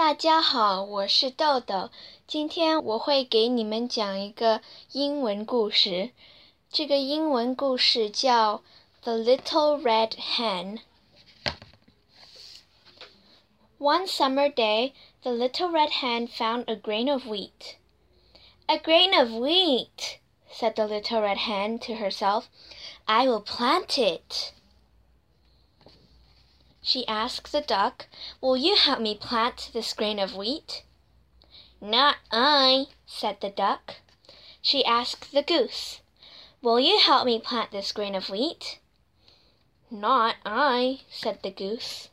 大家好，我是豆豆。今天我会给你们讲一个英文故事。这个英文故事叫《The Little Red Hen》。One summer day, the little red hen found a grain of wheat. A grain of wheat, said the little red hen to herself. I will plant it. She asked the duck, Will you help me plant this grain of wheat? Not I, said the duck. She asked the goose, Will you help me plant this grain of wheat? Not I, said the goose.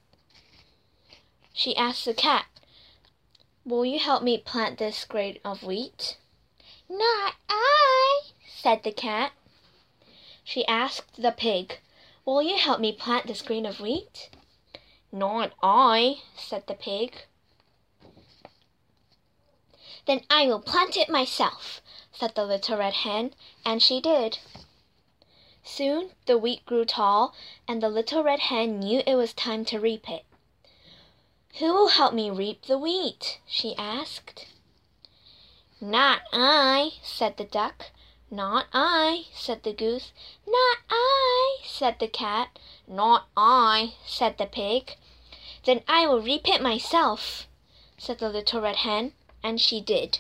She asked the cat, Will you help me plant this grain of wheat? Not I, said the cat. She asked the pig, Will you help me plant this grain of wheat? Not I, said the pig. Then I will plant it myself, said the little red hen, and she did. Soon the wheat grew tall, and the little red hen knew it was time to reap it. Who will help me reap the wheat? she asked. Not I, said the duck. Not I, said the goose. Not I, said the cat. Not I, said the pig. Then I will reap it myself, said the little red hen, and she did.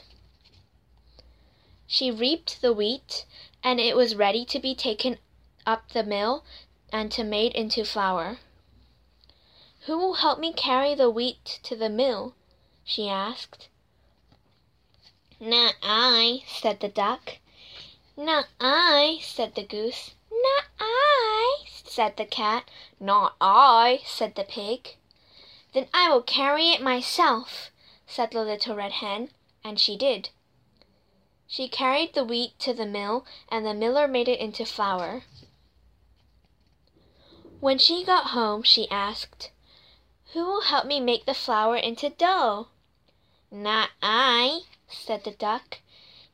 She reaped the wheat, and it was ready to be taken up the mill and to made into flour. Who will help me carry the wheat to the mill? she asked. Not I, said the duck. Not I, said the goose. Not I, said the cat. Not I, said the pig. Then I will carry it myself, said the little red hen, and she did. She carried the wheat to the mill, and the miller made it into flour. When she got home, she asked, Who will help me make the flour into dough? Not I, said the duck.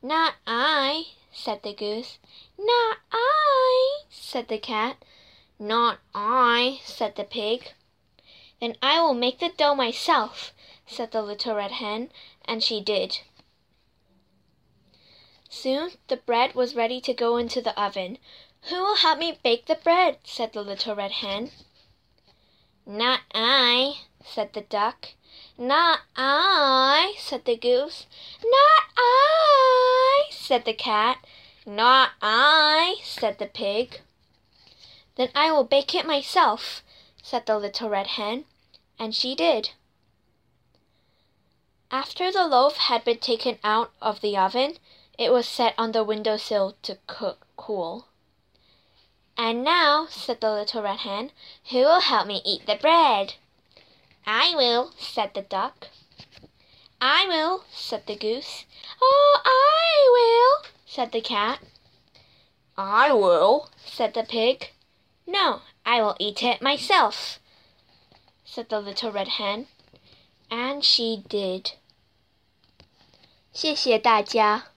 Not I, said the goose. Not I, said the cat. Not I, said the pig. Then I will make the dough myself, said the little red hen, and she did. Soon the bread was ready to go into the oven. Who will help me bake the bread? said the little red hen. Not I, said the duck. Not I, said the goose. Not I, said the cat. Not I, said the pig. Then I will bake it myself, said the little red hen, and she did. After the loaf had been taken out of the oven, it was set on the window sill to cook cool. And now, said the little red hen, who will help me eat the bread? I will, said the duck. I will, said the goose. Oh, I will, said the cat. I will, said the pig. No, I will eat it myself, said the little red hen. And she did. 谢谢大家。